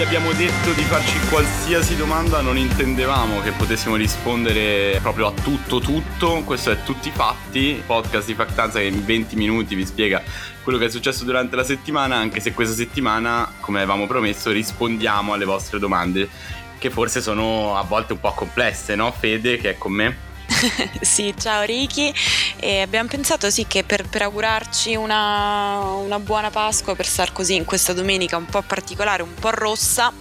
gli abbiamo detto di farci qualsiasi domanda non intendevamo che potessimo rispondere proprio a tutto tutto. Questo è Tutti Fatti, podcast di Factanza che in 20 minuti vi spiega quello che è successo durante la settimana, anche se questa settimana, come avevamo promesso, rispondiamo alle vostre domande che forse sono a volte un po' complesse, no? Fede che è con me. sì, ciao Ricky. E abbiamo pensato sì che per, per augurarci una, una, buona Pasqua, per star così in questa domenica un po' particolare, un po' rossa,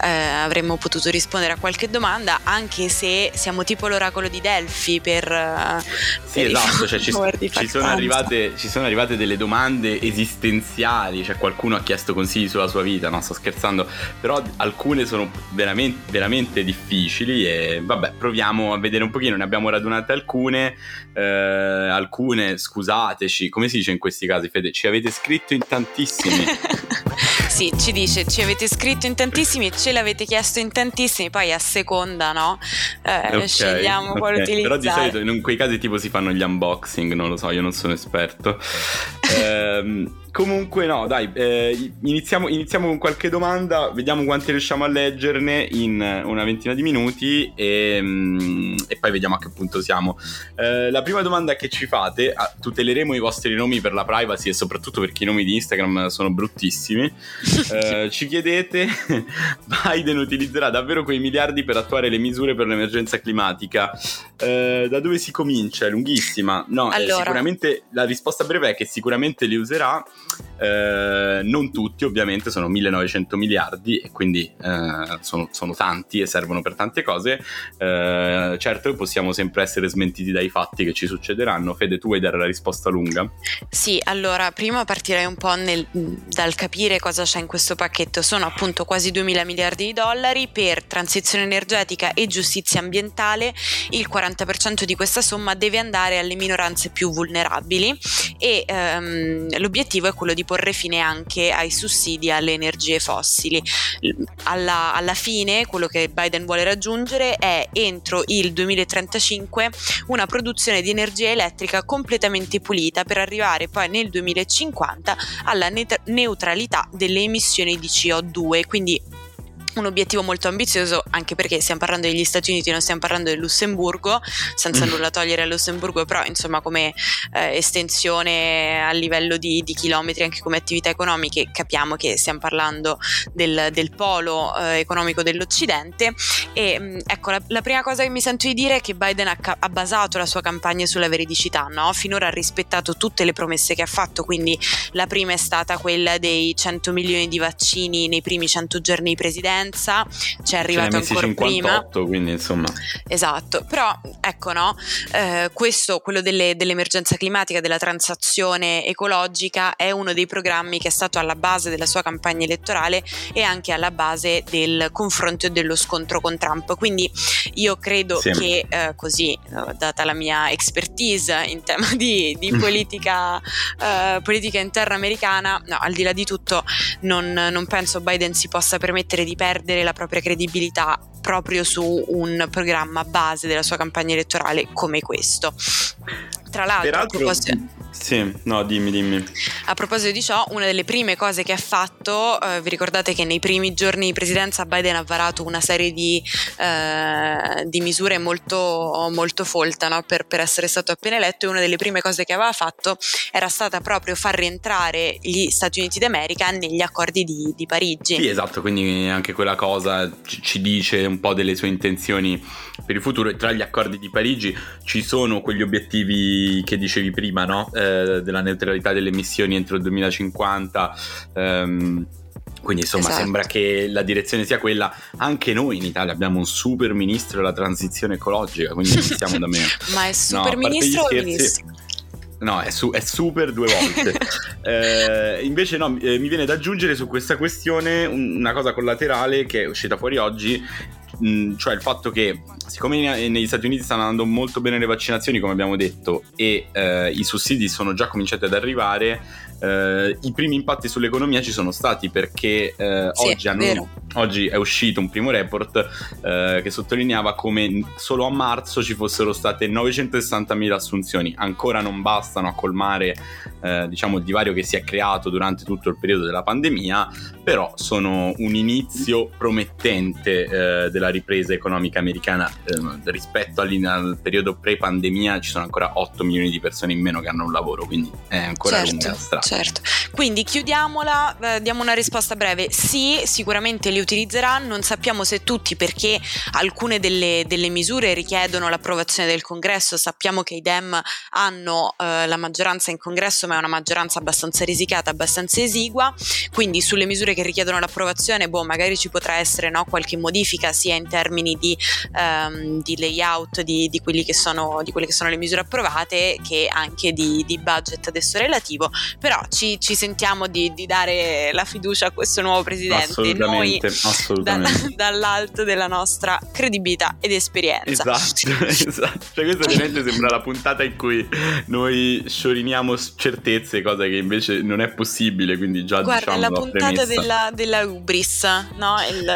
eh, avremmo potuto rispondere a qualche domanda, anche se siamo tipo l'oracolo di Delfi per... Eh, sì, per esatto, cioè ci, ci, sono arrivate, ci, sono arrivate, delle domande esistenziali, cioè qualcuno ha chiesto consigli sulla sua vita, no sto scherzando, però alcune sono veramente, veramente difficili e vabbè, proviamo a vedere un pochino, ne abbiamo radunate alcune, eh, alcune scusateci, come si dice in questi casi Fede? Ci avete scritto in tantissimi. sì, ci dice, ci avete scritto in tantissimi ce l'avete chiesto in tantissimi, poi a seconda, no? Eh, okay, scegliamo okay. quale utilizzare. Però di solito in quei casi tipo si fanno gli unboxing, non lo so, io non sono esperto. eh, Comunque no, dai, eh, iniziamo, iniziamo, con qualche domanda, vediamo quanti riusciamo a leggerne in una ventina di minuti e, mm, e poi vediamo a che punto siamo. Eh, la prima domanda che ci fate, ah, tuteleremo i vostri nomi per la privacy e soprattutto perché i nomi di Instagram sono bruttissimi, eh, ci chiedete, Biden utilizzerà davvero quei miliardi per attuare le misure per l'emergenza climatica? Eh, da dove si comincia? È lunghissima. No, eh, allora. sicuramente la risposta breve è che sicuramente li userà eh, non tutti ovviamente sono 1900 miliardi e quindi eh, sono, sono, tanti e servono per tante cose. Eh, certo possiamo sempre essere smentiti dai fatti che ci succederanno. Fede, tu vuoi dare la risposta lunga? Sì, allora prima partirei un po' nel, dal capire cosa c'è in questo pacchetto. Sono appunto quasi 2000 miliardi di dollari per transizione energetica e giustizia ambientale. Il 40% di questa somma deve andare alle minoranze più vulnerabili e ehm, l'obiettivo è quello di porre fine anche ai sussidi alle energie fossili. Alla, alla fine quello che Biden vuole raggiungere è entro il 2035 una produzione di energia elettrica completamente pulita per arrivare poi nel 2050 alla neutralità delle emissioni di CO2, quindi un obiettivo molto ambizioso anche perché stiamo parlando degli Stati Uniti, non stiamo parlando del Lussemburgo, senza mm. nulla togliere al Lussemburgo, però insomma come eh, estensione a livello di, di, chilometri, anche come attività economiche, capiamo che stiamo parlando del, del polo eh, economico dell'Occidente e mm, ecco la, la, prima cosa che mi sento di dire è che Biden ha, ha basato la sua campagna sulla veridicità, no? finora ha rispettato tutte le promesse che ha fatto, quindi la prima è stata quella dei 100 milioni di vaccini nei primi 100 giorni di presidenza, differenza ci è arrivato ancora 58, prima. quindi insomma. Esatto, però ecco no, eh, questo, quello delle, dell'emergenza climatica, della transazione ecologica, è uno dei programmi che è stato alla base della sua campagna elettorale e anche alla base del confronto e dello scontro con Trump. Quindi io credo sì. che eh, così, eh, data la mia expertise in tema di, di politica, eh, politica interna americana, no, al di là di tutto non, non penso Biden si possa permettere di perdere perdere la propria credibilità proprio su un programma base della sua campagna elettorale come questo. Tra l'altro, Peraltro, a proposito, sì, no, dimmi, dimmi. A proposito di ciò, una delle prime cose che ha fatto, eh, vi ricordate che nei primi giorni di presidenza Biden ha varato una serie di, eh, di misure molto, molto folta no? per, per, essere stato appena eletto e una delle prime cose che aveva fatto era stata proprio far rientrare gli Stati Uniti d'America negli accordi di, di Parigi. Sì, esatto, quindi anche quella cosa ci, ci dice un po' delle sue intenzioni per il futuro. Tra gli accordi di Parigi ci sono quegli obiettivi che dicevi prima, no? Eh, della neutralità delle emissioni entro il 2050. Ehm, quindi insomma esatto. sembra che la direzione sia quella. Anche noi in Italia abbiamo un super ministro della transizione ecologica, quindi iniziamo da me. Ma è super no, ministro o ministro? No, è, su- è, super due volte. eh, invece no, eh, mi viene da aggiungere su questa questione una cosa collaterale che è uscita fuori oggi mh, cioè il fatto che siccome negli Stati Uniti stanno andando molto bene le vaccinazioni come abbiamo detto e eh, i sussidi sono già cominciati ad arrivare eh, i primi impatti sull'economia ci sono stati perché eh, sì, oggi hanno, oggi è uscito un primo report eh, che sottolineava come solo a marzo ci fossero state 960.000 assunzioni, ancora non bastano a colmare eh, diciamo il divario che si è creato durante tutto il periodo della pandemia, però sono un inizio promettente eh, della ripresa economica americana eh, rispetto al periodo pre-pandemia ci sono ancora 8 milioni di persone in meno che hanno un lavoro, quindi è ancora certo, lunga la strada. Certo. Quindi chiudiamola, eh, diamo una risposta breve. Sì, sicuramente li utilizzeranno, non sappiamo se tutti perché alcune delle, delle misure richiedono l'approvazione del congresso, sappiamo che i Dem hanno eh, la maggioranza in congresso ma è una maggioranza abbastanza risicata, abbastanza esigua, quindi sulle misure che richiedono l'approvazione, boh, magari ci potrà essere no, qualche modifica sia in termini di, um, di layout di, di, sono, di, quelle che sono le misure approvate che anche di, budget adesso relativo, però ci, ci sentiamo di, dare la fiducia a questo nuovo presidente, noi assolutamente. Da, dall'alto della nostra credibilità ed esperienza. Esatto, esatto. Cioè, questa ovviamente sembra la puntata in cui noi scioriniamo certezze, cosa che invece non è possibile, quindi già Guarda, diciamo la puntata della, della Ubris, no? Il,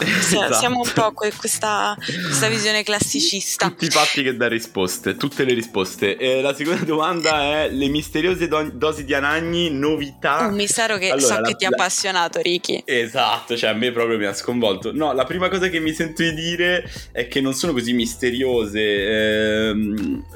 esatto. Siamo un po' questa, questa, visione classicista. Tutti i fatti che dà risposte, tutte le risposte. Eh, la seconda domanda è le misteriose do- dosi di Anagni, novità. Un mistero che allora, so la, che ti ha appassionato, Ricky. Esatto, cioè a me proprio mi ha sconvolto. No, la prima cosa che mi sento di dire è che non sono così misteriose. Eh,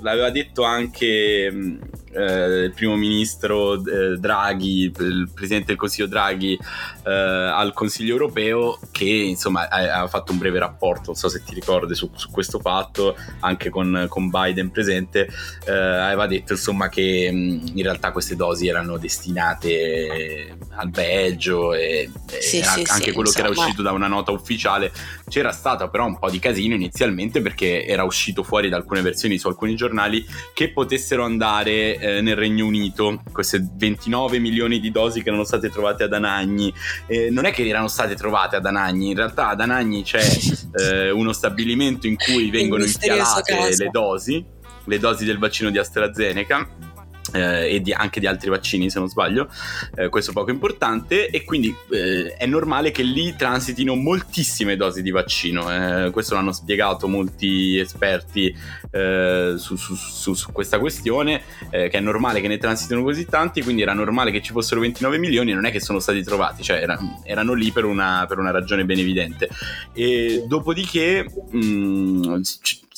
l'aveva detto anche mm, eh, il primo ministro eh, Draghi, il presidente del Consiglio Draghi eh, al Consiglio europeo che insomma ha, ha, fatto un breve rapporto, non so se ti ricordi su, su questo fatto, anche con, con Biden presente, eh, aveva detto insomma che mh, in realtà queste dosi erano destinate al Belgio e, sì, era sì, anche sì, quello insomma. che era uscito da una nota ufficiale. C'era stato però un po' di casino inizialmente perché era uscito fuori da alcune versioni su alcuni giornali che potessero andare eh, nel Regno Unito, queste 29 milioni di dosi che erano state trovate ad Anagni. Eh, non è che erano state trovate ad Anagni, in realtà ad Anagni c'è eh, uno stabilimento in cui vengono infialate le dosi, le dosi del vaccino di AstraZeneca eh, e di, anche di altri vaccini se non sbaglio, eh, questo poco importante. E quindi eh, è normale che lì transitino moltissime dosi di vaccino, eh, questo l'hanno spiegato molti esperti eh, su, su, su, su, questa questione, eh, che è normale che ne transitino così tanti, quindi era normale che ci fossero 29 milioni, non è che sono stati trovati, cioè erano, erano lì per una, per una, ragione ben evidente. E dopodiché mh, mm,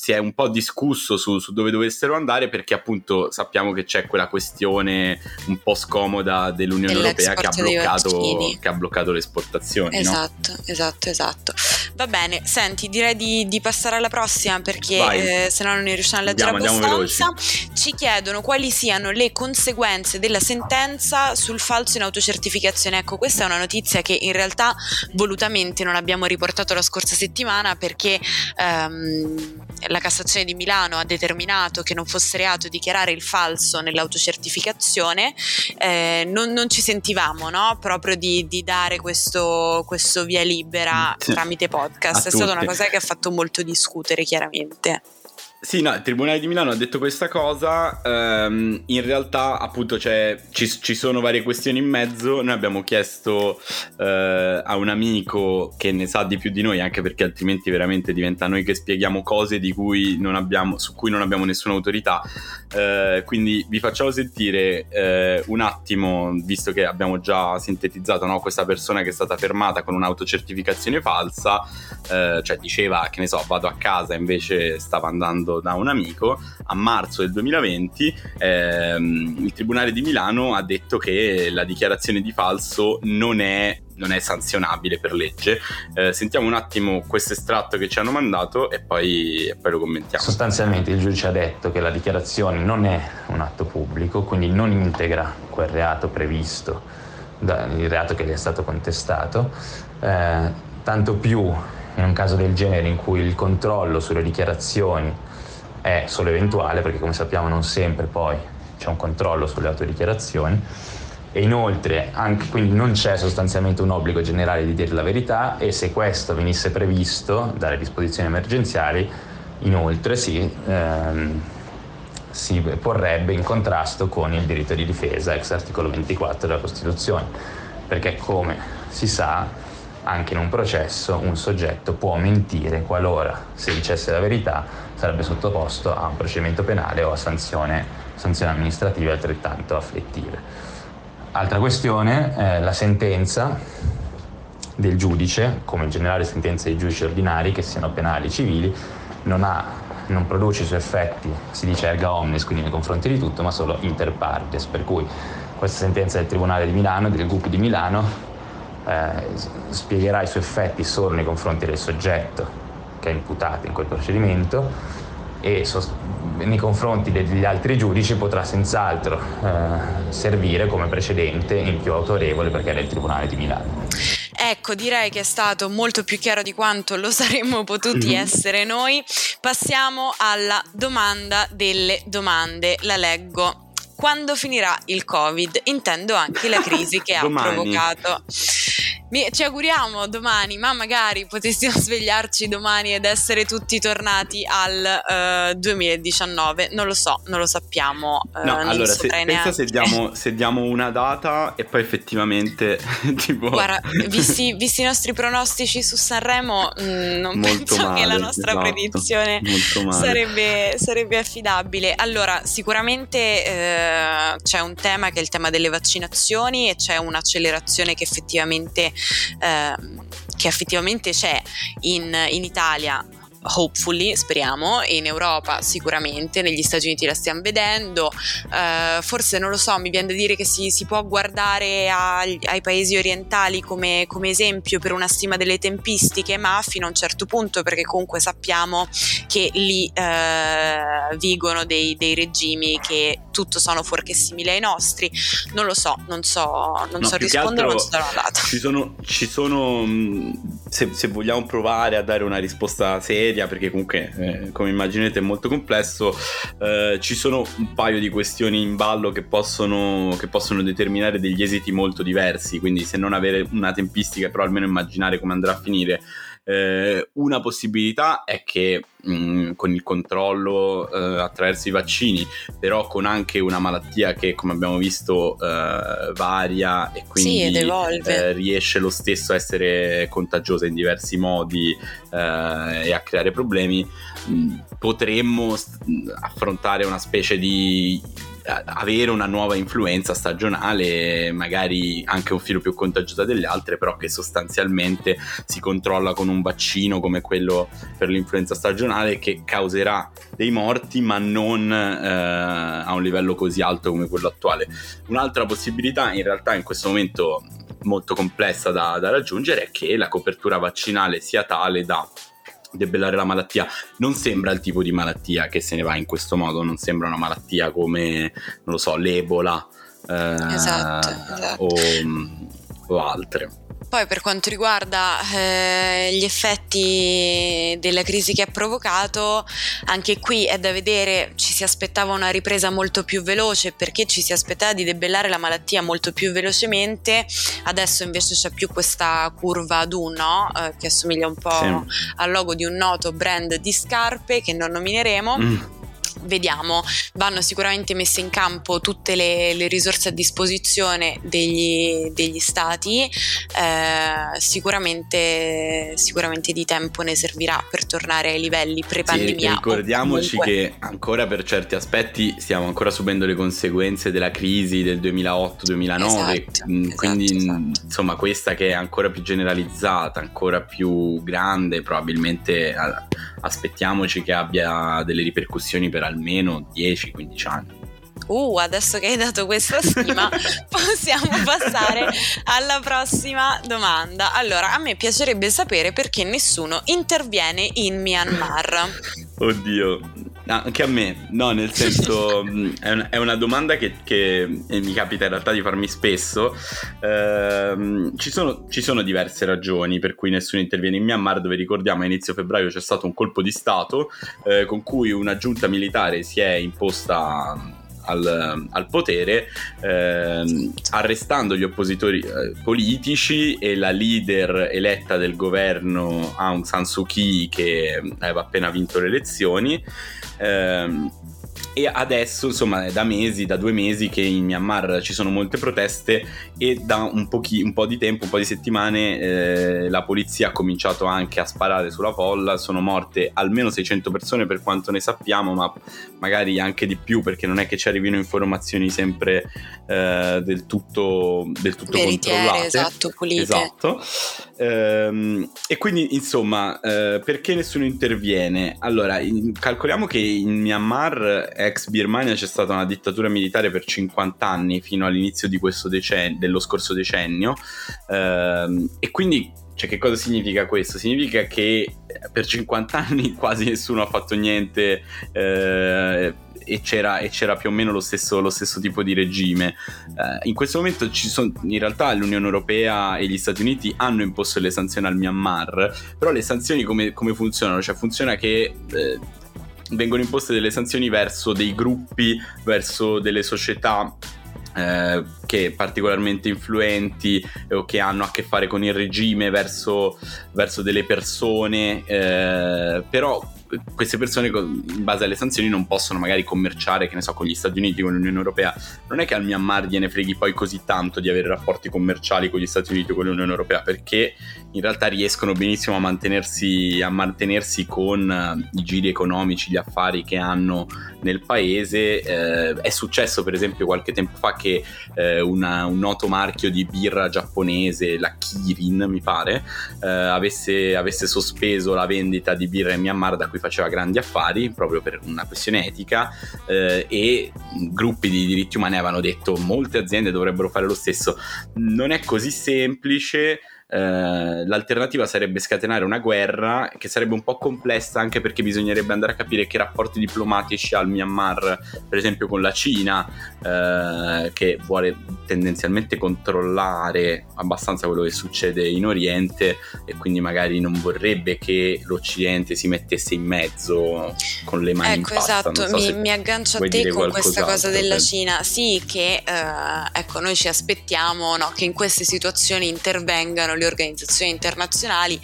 si è un po' discusso su, su, dove dovessero andare perché appunto sappiamo che c'è quella questione un po' scomoda dell'Unione Europea che ha, bloccato, che ha, bloccato, le esportazioni. Esatto, no? esatto, esatto. Va bene, senti, direi di, di passare alla prossima perché eh, se no non ne riusciamo a leggere andiamo, abbastanza. Andiamo Ci chiedono quali siano le conseguenze della sentenza sul falso in autocertificazione. Ecco, questa è una notizia che in realtà volutamente non abbiamo riportato la scorsa settimana perché ehm, la Cassazione di Milano ha determinato che non fosse reato dichiarare il falso nell'autocertificazione, eh, non, non, ci sentivamo no? proprio di, di dare questo, questo, via libera tramite podcast. È stata una cosa che ha fatto molto discutere chiaramente. Sì, no, il Tribunale di Milano ha detto questa cosa, um, in realtà appunto ci, ci, sono varie questioni in mezzo, noi abbiamo chiesto uh, a un amico che ne sa di più di noi, anche perché altrimenti veramente diventa noi che spieghiamo cose cui abbiamo, su cui non abbiamo nessuna autorità, uh, quindi vi facciamo sentire uh, un attimo, visto che abbiamo già sintetizzato no, questa persona che è stata fermata con un'autocertificazione falsa, cioè diceva che ne so, vado a casa invece stava andando da un amico, a marzo del 2020 ehm, il Tribunale di Milano ha detto che la dichiarazione di falso non è non è sanzionabile per legge. Eh, sentiamo un attimo questo estratto che ci hanno mandato e poi, e poi, lo commentiamo. Sostanzialmente il giudice ha detto che la dichiarazione non è un atto pubblico, quindi non integra quel reato previsto, da, il reato che gli è stato contestato, eh, tanto più in un caso del genere in cui il controllo sulle dichiarazioni è solo eventuale perché come sappiamo non sempre poi c'è un controllo sulle autodichiarazioni. E inoltre anche, quindi non c'è sostanzialmente un obbligo generale di dire la verità e se questo venisse previsto dalle disposizioni emergenziali inoltre si, ehm, si porrebbe in contrasto con il diritto di difesa ex articolo 24 della Costituzione. Perché come si sa anche in un processo un soggetto può mentire qualora, se dicesse la verità, sarebbe sottoposto a un procedimento penale o a sanzione, sanzioni amministrative altrettanto afflittive. Altra questione, eh, la sentenza del giudice, come in generale sentenze dei giudici ordinari, che siano penali o civili, non, ha, non produce i suoi effetti, si dice erga omnes, quindi nei confronti di tutto, ma solo inter partes, per cui questa sentenza del Tribunale di Milano, del GUP di Milano, eh, spiegherà i suoi effetti solo nei confronti del soggetto che è imputato in quel procedimento e sost- nei confronti degli altri giudici potrà senz'altro eh, servire come precedente in più autorevole perché è del Tribunale di Milano. Ecco, direi che è stato molto più chiaro di quanto lo saremmo potuti mm-hmm. essere noi. Passiamo alla domanda delle domande. La leggo. Quando finirà il Covid? Intendo anche la crisi che ha provocato ci auguriamo domani, ma magari potessimo svegliarci domani ed essere tutti tornati al uh, eh, 2019. Non lo so, non lo sappiamo. Uh, no, allora, se, pensa se diamo, se diamo, una data e poi effettivamente tipo... Guarda, visti, visti i nostri pronostici su Sanremo, mh, mm, non Molto penso male, che la nostra esatto, predizione sarebbe, sarebbe, affidabile. Allora, sicuramente eh, c'è un tema che è il tema delle vaccinazioni e c'è un'accelerazione che effettivamente Ehm, che effettivamente c'è in, in Italia hopefully, speriamo, in Europa sicuramente, negli Stati Uniti la stiamo vedendo, uh, forse non lo so, mi viene da dire che si, si può guardare ai, ai paesi orientali come, come, esempio per una stima delle tempistiche, ma fino a un certo punto, perché comunque sappiamo che lì uh, vigono dei, dei, regimi che tutto sono fuorché simili ai nostri, non lo so, non so, non no, so rispondere, non so dare una data. Ci sono, ci sono se, se vogliamo provare a dare una risposta seria, media perché comunque eh, come immaginate è molto complesso eh, ci sono un paio di questioni in ballo che possono, che possono determinare degli esiti molto diversi quindi se non avere una tempistica però almeno immaginare come andrà a finire eh, una possibilità è che mh, mm, con il controllo eh, attraverso i vaccini, però con anche una malattia che come abbiamo visto eh, varia e quindi sì, eh, riesce lo stesso a essere contagiosa in diversi modi eh, e a creare problemi, mh, mm, potremmo st- affrontare una specie di avere una nuova influenza stagionale, magari anche un filo più contagiosa delle altre, però che sostanzialmente si controlla con un vaccino come quello per l'influenza stagionale che causerà dei morti, ma non eh, a un livello così alto come quello attuale. Un'altra possibilità, in realtà, in questo momento molto complessa da, da raggiungere, è che la copertura vaccinale sia tale da debellare la malattia. Non sembra il tipo di malattia che se ne va in questo modo, non sembra una malattia come, non lo so, l'Ebola eh, esatto, esatto. O, o altre. Poi per quanto riguarda eh, gli effetti della crisi che ha provocato, anche qui è da vedere, ci si aspettava una ripresa molto più veloce perché ci si aspettava di debellare la malattia molto più velocemente, adesso invece c'è più questa curva ad uno eh, che assomiglia un po' sì. al logo di un noto brand di scarpe che non nomineremo. Mm vediamo, vanno sicuramente messe in campo tutte le, le risorse a disposizione degli, degli stati, eh, sicuramente, sicuramente, di tempo ne servirà per tornare ai livelli pre-pandemia. Sì, ricordiamoci che ancora per certi aspetti stiamo ancora subendo le conseguenze della crisi del 2008-2009, esatto, mm, quindi esatto, esatto. insomma questa che è ancora più generalizzata, ancora più grande, probabilmente aspettiamoci che abbia delle ripercussioni per almeno 10-15 anni. Uh, adesso che hai dato questa stima, possiamo passare alla prossima domanda. Allora, a me piacerebbe sapere perché nessuno interviene in Myanmar. Oddio, anche a me, no, nel senso è, una, è, una, domanda che, che mi capita in realtà di farmi spesso. Eh, ci, sono, ci, sono, diverse ragioni per cui nessuno interviene in Myanmar, dove ricordiamo a inizio febbraio c'è stato un colpo di Stato eh, con cui una giunta militare si è imposta al, al potere, ehm, arrestando gli oppositori eh, politici e la leader eletta del governo Aung San Suu Kyi che aveva appena vinto le elezioni. Ehm, e adesso, insomma, è da mesi, da due mesi che in Myanmar ci sono molte proteste e da un, pochi, un po' di tempo, un po' di settimane, eh, la polizia ha cominciato anche a sparare sulla folla. Sono morte almeno 600 persone per quanto ne sappiamo, ma magari anche di più perché non è che ci arrivino informazioni sempre eh, del tutto, del tutto controllate. Esatto, pulite. Esatto. Ehm, e quindi, insomma, eh, perché nessuno interviene? Allora, in, calcoliamo che in Myanmar ex Birmania c'è stata una dittatura militare per 50 anni fino all'inizio decennio, dello scorso decennio ehm, e quindi cioè, che cosa significa questo? Significa che per 50 anni quasi nessuno ha fatto niente eh, e, c'era, e, c'era, più o meno lo stesso, lo stesso tipo di regime. Eh, in questo momento sono, in realtà l'Unione Europea e gli Stati Uniti hanno imposto le sanzioni al Myanmar, però le sanzioni come, come funzionano? Cioè funziona che... Eh, vengono imposte delle sanzioni verso dei gruppi, verso delle società eh, che particolarmente influenti o che hanno a che fare con il regime verso, verso delle persone, eh, però queste persone in base alle sanzioni non possono magari commerciare, che ne so, con gli Stati Uniti, con l'Unione Europea. Non è che al Myanmar gliene freghi poi così tanto di avere rapporti commerciali con gli Stati Uniti o con l'Unione Europea, perché in realtà riescono benissimo a mantenersi, a mantenersi con uh, i giri economici, gli affari che hanno nel paese. Eh, è successo per esempio qualche tempo fa che eh, una, un noto marchio di birra giapponese, la Kirin mi pare, eh, avesse, avesse sospeso la vendita di birra in Myanmar da cui faceva grandi affari proprio per una questione etica eh, e gruppi di diritti umani avevano detto molte aziende dovrebbero fare lo stesso. Non è così semplice eh, l'alternativa sarebbe scatenare una guerra che sarebbe un po' complessa anche perché bisognerebbe andare a capire che rapporti diplomatici ha il Myanmar, per esempio con la Cina, eh, che vuole tendenzialmente controllare abbastanza quello che succede in Oriente e quindi magari non vorrebbe che l'Occidente si mettesse in mezzo con le mani ecco, in pasta. Esatto, so mi, mi, aggancio a te con questa cosa della. Cina. Sì, che eh, ecco, noi ci aspettiamo no, che in queste situazioni intervengano le le organizzazioni internazionali,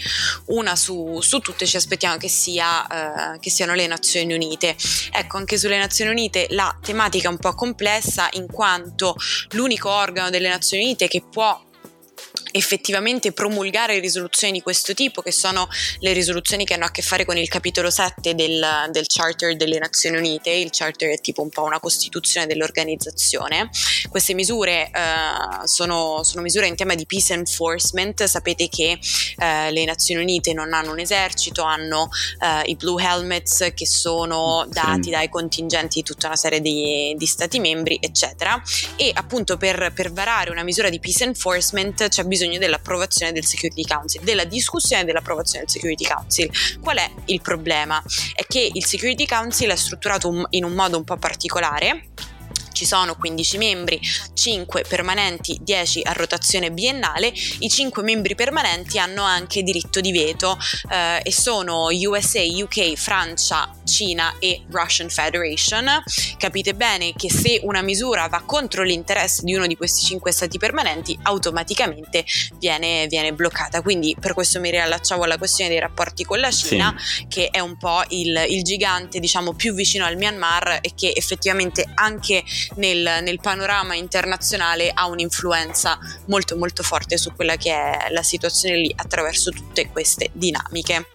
una su, su tutte ci aspettiamo che, sia, eh, che siano le Nazioni Unite. Ecco, anche sulle Nazioni Unite la tematica è un po' complessa in quanto l'unico organo delle Nazioni Unite che può effettivamente promulgare risoluzioni di questo tipo, che sono le risoluzioni che hanno a che fare con il capitolo 7 del, del Charter delle Nazioni Unite. Il Charter è tipo un po' una costituzione dell'organizzazione. Queste misure uh, sono, sono, misure in tema di peace enforcement. Sapete che uh, le Nazioni Unite non hanno un esercito, hanno uh, i Blue Helmets che sono dati sì. dai contingenti di tutta una serie di, di stati membri, eccetera. E appunto per, per varare una misura di peace enforcement c'è bisogno bisogno dell'approvazione del Security Council, della discussione dell'approvazione del Security Council. Qual è il problema? È che il Security Council è strutturato in un modo un po' particolare ci sono 15 membri, 5 permanenti, 10 a rotazione biennale. I 5 membri permanenti hanno anche diritto di veto eh, e sono USA, UK, Francia, Cina e Russian Federation. Capite bene che se una misura va contro l'interesse di uno di questi 5 stati permanenti, automaticamente viene, viene bloccata. Quindi per questo mi riallacciavo alla questione dei rapporti con la Cina, sì. che è un po' il, il gigante diciamo più vicino al Myanmar e che effettivamente anche nel, nel, panorama internazionale ha un'influenza molto molto forte su quella che è la situazione lì attraverso tutte queste dinamiche.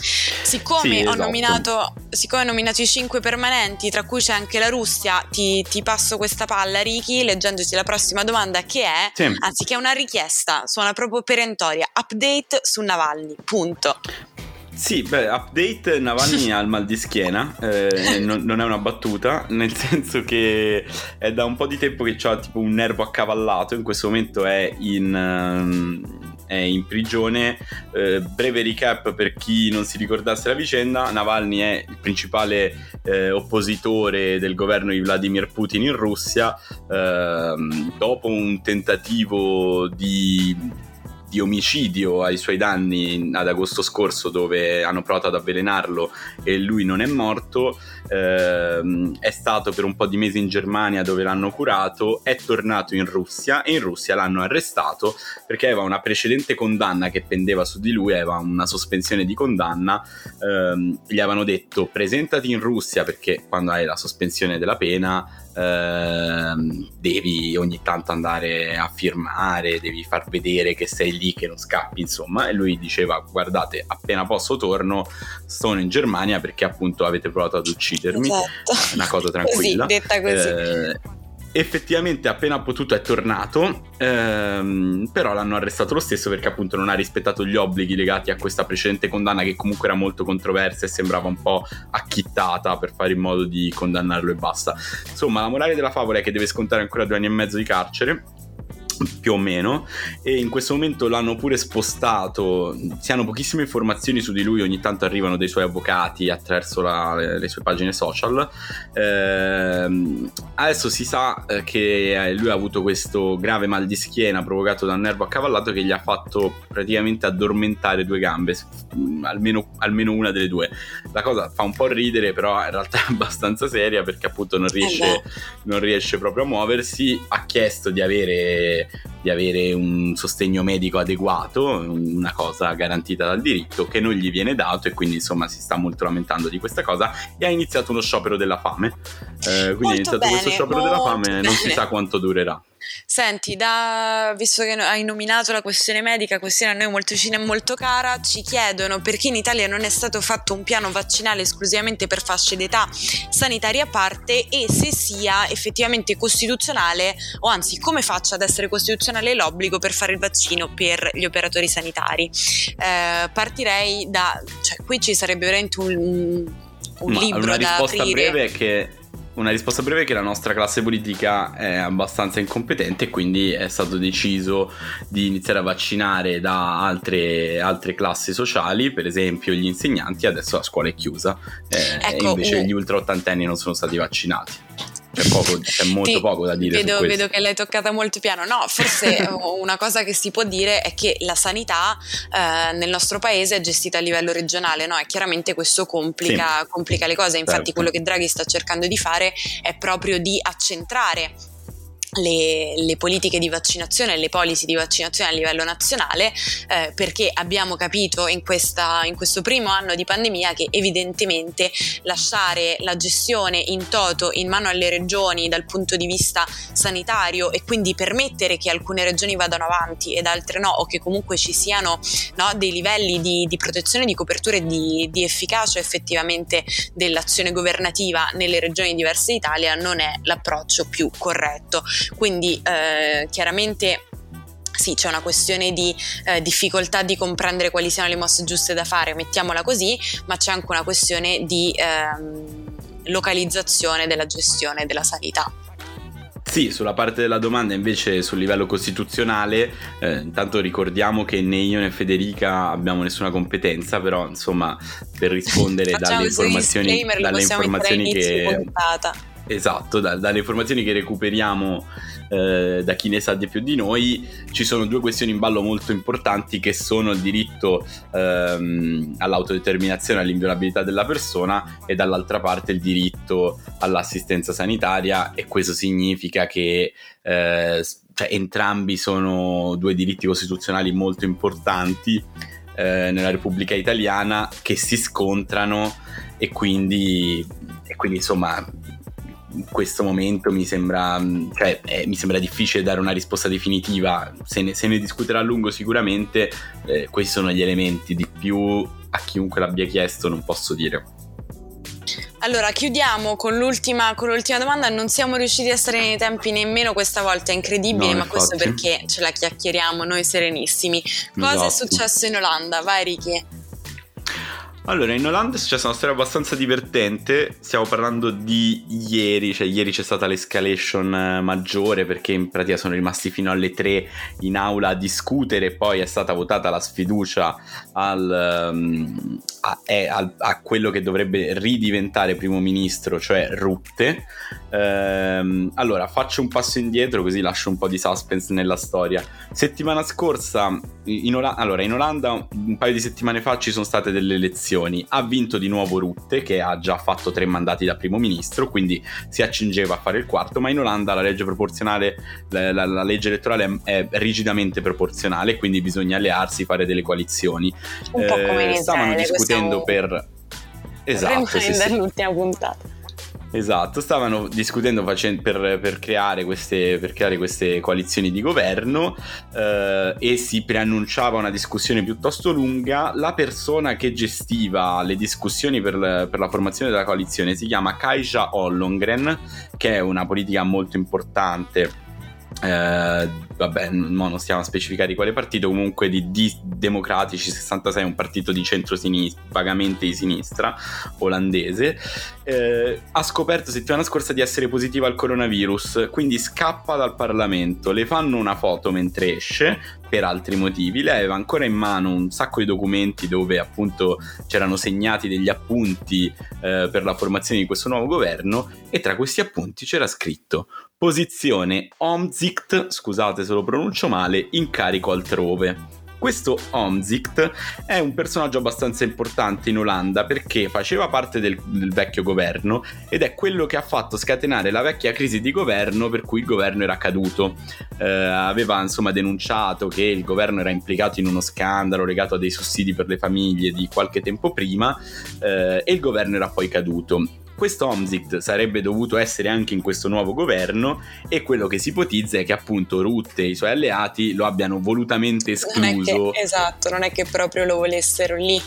Siccome, sì, ho esatto. nominato, siccome ho nominato i cinque permanenti, tra cui c'è anche la Russia, ti, ti passo questa palla, Ricky, leggendoti la prossima domanda che è, sì. anzi che è una richiesta, suona proprio perentoria, update su Navalny, punto. Sì, beh, update Navalny ha il mal di schiena, eh, non, non, è una battuta, nel senso che è da un po' di tempo che ha tipo un nervo accavallato, in questo momento è in, um, è in prigione. Eh, breve recap per chi non si ricordasse la vicenda, Navalny è il principale eh, oppositore del governo di Vladimir Putin in Russia, ehm, dopo un tentativo di di omicidio ai suoi danni ad agosto scorso dove hanno provato ad avvelenarlo e lui non è morto, ehm, è stato per un po' di mesi in Germania dove l'hanno curato, è tornato in Russia e in Russia l'hanno arrestato perché aveva una precedente condanna che pendeva su di lui, aveva una sospensione di condanna, ehm, gli avevano detto presentati in Russia perché quando hai la sospensione della pena ehm, devi ogni tanto andare a firmare, devi far vedere che sei lì, che non scappi, insomma. E lui diceva: Guardate, appena posso torno, sono in Germania perché appunto avete provato ad uccidermi. Esatto. Una cosa tranquilla. Così, detta così. Eh, effettivamente appena potuto è tornato, ehm, però l'hanno arrestato lo stesso perché appunto non ha rispettato gli obblighi legati a questa precedente condanna che comunque era molto controversa e sembrava un po' acchittata per fare in modo di condannarlo e basta. Insomma, la morale della favola è che deve scontare ancora due anni e mezzo di carcere più o meno e in questo momento l'hanno pure spostato si hanno pochissime informazioni su di lui ogni tanto arrivano dei suoi avvocati attraverso la, le, le, sue pagine social eh, adesso si sa eh, che lui ha avuto questo grave mal di schiena provocato da un nervo accavallato che gli ha fatto praticamente addormentare due gambe almeno, almeno una delle due. La cosa fa un po' ridere però in realtà è abbastanza seria perché appunto non riesce, eh non riesce proprio a muoversi. Ha chiesto di avere di avere un sostegno medico adeguato, una cosa garantita dal diritto che non gli viene dato e quindi insomma si sta molto lamentando di questa cosa e ha iniziato uno sciopero della fame. Eh, quindi molto ha iniziato bene, questo sciopero della fame e non si sa quanto durerà. Senti, da, visto che hai nominato la questione medica, questione a noi molto vicina e molto cara, ci chiedono perché in Italia non è stato fatto un piano vaccinale esclusivamente per fasce d'età sanitarie a parte e se sia effettivamente costituzionale o anzi come faccia ad essere costituzionale l'obbligo per fare il vaccino per gli operatori sanitari. Eh, partirei da, cioè qui ci sarebbe veramente un, un libro una da risposta aprire. breve è che una risposta breve è che la nostra classe politica è abbastanza incompetente e quindi è stato deciso di iniziare a vaccinare da altre, altre classi sociali, per esempio gli insegnanti, adesso la scuola è chiusa eh, ecco, invece uh. gli ultra ottantenni non sono stati vaccinati. C'è, poco, c'è molto Ti, poco da dire. Vedo, vedo, che l'hai toccata molto piano. No, forse una cosa che si può dire è che la sanità eh, nel nostro paese è gestita a livello regionale, no? E chiaramente questo complica, sì. complica le cose. Infatti, certo. quello che Draghi sta cercando di fare è proprio di accentrare le, le, politiche di vaccinazione e le policy di vaccinazione a livello nazionale eh, perché abbiamo capito in, questa, in, questo primo anno di pandemia che evidentemente lasciare la gestione in toto in mano alle regioni dal punto di vista sanitario e quindi permettere che alcune regioni vadano avanti ed altre no o che comunque ci siano no, dei livelli di, di, protezione, di copertura e di, di efficacia effettivamente dell'azione governativa nelle regioni diverse d'Italia non è l'approccio più corretto. Quindi eh, chiaramente sì, c'è una questione di eh, difficoltà di comprendere quali siano le mosse giuste da fare, mettiamola così, ma c'è anche una questione di ehm, localizzazione della gestione della sanità. Sì, sulla parte della domanda invece sul livello costituzionale, eh, intanto ricordiamo che né io né Federica abbiamo nessuna competenza, però insomma per rispondere dalle informazioni, dalle informazioni che... Puntata Esatto, da, dalle informazioni che recuperiamo eh, da chi ne sa di più di noi, ci sono due questioni in ballo molto importanti che sono il diritto ehm, all'autodeterminazione, all'inviolabilità della persona e dall'altra parte il diritto all'assistenza sanitaria e questo significa che eh, cioè, entrambi sono due diritti costituzionali molto importanti eh, nella Repubblica Italiana che si scontrano e quindi, e quindi insomma in questo momento mi sembra, cioè, eh, mi sembra difficile dare una risposta definitiva, se ne, se ne discuterà a lungo sicuramente, eh, questi sono gli elementi, di più a chiunque l'abbia chiesto non posso dire. Allora, chiudiamo con l'ultima, con l'ultima, domanda. Non siamo riusciti a stare nei tempi nemmeno questa volta, è incredibile, no, ma infatti. questo perché ce la chiacchieriamo noi serenissimi. Cosa esatto. è successo in Olanda? Vai Ricky. Allora, in Olanda è successa una storia abbastanza divertente. Stiamo parlando di ieri, cioè ieri c'è stata l'escalation eh, maggiore perché in pratica sono rimasti fino alle 3 in aula a discutere poi è stata votata la sfiducia al, um, a, è, a, a, quello che dovrebbe ridiventare primo ministro, cioè Rutte. Ehm, allora, faccio un passo indietro così lascio un po' di suspense nella storia. Settimana scorsa, in, Ola- allora, in Olanda, un paio di settimane fa ci sono state delle elezioni elezioni. Ha vinto di nuovo Rutte, che ha già fatto tre mandati da primo ministro, quindi si accingeva a fare il quarto, ma in Olanda la legge proporzionale, la, la, la legge elettorale è, è, rigidamente proporzionale, quindi bisogna allearsi, fare delle coalizioni. Un po' come in eh, Stavano discutendo questo... per... Esatto, sì, sì. l'ultima puntata. Esatto, stavano discutendo facendo, per, per, creare queste, per, creare queste, coalizioni di governo eh, e si preannunciava una discussione piuttosto lunga. La persona che gestiva le discussioni per, per la formazione della coalizione si chiama Kaija Ollongren, che è una politica molto importante eh, vabbè, non stiamo a specificare di quale partito, comunque di, di Democratici 66, un partito di centro-sinistra, vagamente di sinistra, olandese, eh, ha scoperto settimana scorsa di essere positiva al coronavirus, quindi scappa dal Parlamento, le fanno una foto mentre esce, per altri motivi, lei aveva ancora in mano un sacco di documenti dove appunto c'erano segnati degli appunti eh, per la formazione di questo nuovo governo e tra questi appunti c'era scritto posizione Omzicht, scusate se lo pronuncio male, incarico altrove. Questo Omzicht è un personaggio abbastanza importante in Olanda perché faceva parte del, del, vecchio governo ed è quello che ha fatto scatenare la vecchia crisi di governo per cui il governo era caduto. Eh, aveva insomma denunciato che il governo era implicato in uno scandalo legato a dei sussidi per le famiglie di qualche tempo prima eh, e il governo era poi caduto questo Omzict sarebbe dovuto essere anche in questo nuovo governo e quello che si ipotizza è che appunto Rutte e i suoi alleati lo abbiano volutamente escluso. Non che, esatto, non è che proprio lo volessero lì.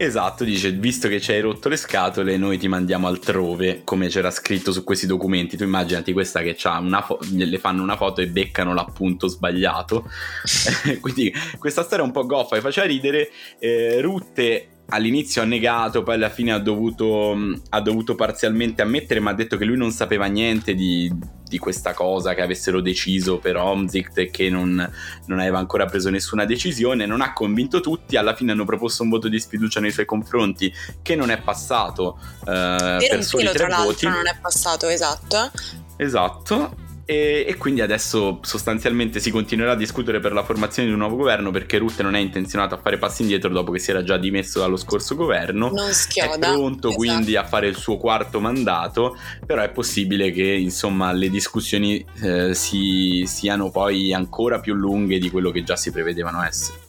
Esatto, dice, visto che ci hai rotto le scatole, noi ti mandiamo altrove, come c'era scritto su questi documenti. Tu immaginati questa che fo- le fanno una foto e beccano l'appunto sbagliato. Quindi questa storia è un po' goffa e faceva ridere. Eh, Rutte all'inizio ha negato, poi alla fine ha dovuto, ha dovuto parzialmente ammettere, ma ha detto che lui non sapeva niente di, di questa cosa, che avessero deciso per Omzict e che non, non, aveva ancora preso nessuna decisione, non ha convinto tutti, alla fine hanno proposto un voto di sfiducia nei suoi confronti che non è passato eh, per soli filo, tre voti. non è passato, esatto. Esatto, e, e, quindi adesso sostanzialmente si continuerà a discutere per la formazione di un nuovo governo perché Rutte non è intenzionato a fare passi indietro dopo che si era già dimesso dallo scorso governo. Non schioda. È pronto esatto. quindi a fare il suo quarto mandato, però è possibile che insomma le discussioni eh, si, siano poi ancora più lunghe di quello che già si prevedevano essere.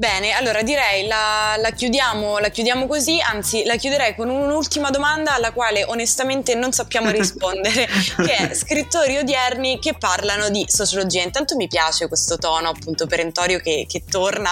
Bene, allora direi la, la, chiudiamo, la chiudiamo così, anzi la chiuderei con un'ultima domanda alla quale onestamente non sappiamo rispondere, che è scrittori odierni che parlano di sociologia. Intanto mi piace questo tono appunto perentorio che, che torna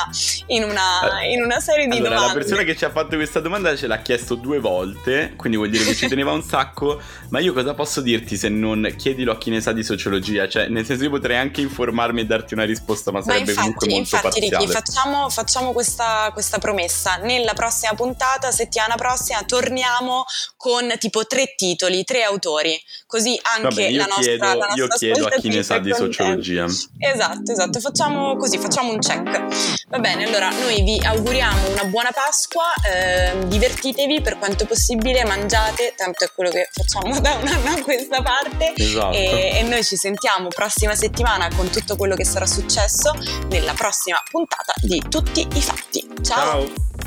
in una, in una, serie di allora, domande. La persona che ci ha fatto questa domanda ce l'ha chiesto due volte, quindi vuol dire che ci teneva un sacco, ma io cosa posso dirti se non chiedilo a chi ne sa di sociologia? Cioè, nel senso io potrei anche informarmi e darti una risposta, ma sarebbe ma infatti, comunque molto infatti, parziale. Ricky, facciamo facciamo questa, questa, promessa. Nella prossima puntata, settimana prossima, torniamo con tipo tre titoli, tre autori. Così anche Vabbè, la nostra, chiedo, la nostra Io chiedo a chi ne sa di sociologia. Esatto, esatto. Facciamo così, facciamo un check. Va bene, allora noi vi auguriamo una buona Pasqua. Eh, divertitevi per quanto possibile, mangiate, tanto è quello che facciamo da un anno a questa parte. Esatto. E, e noi ci sentiamo prossima settimana con tutto quello che sarà successo nella prossima puntata di Tutti i Fatti. Ciao! Ciao.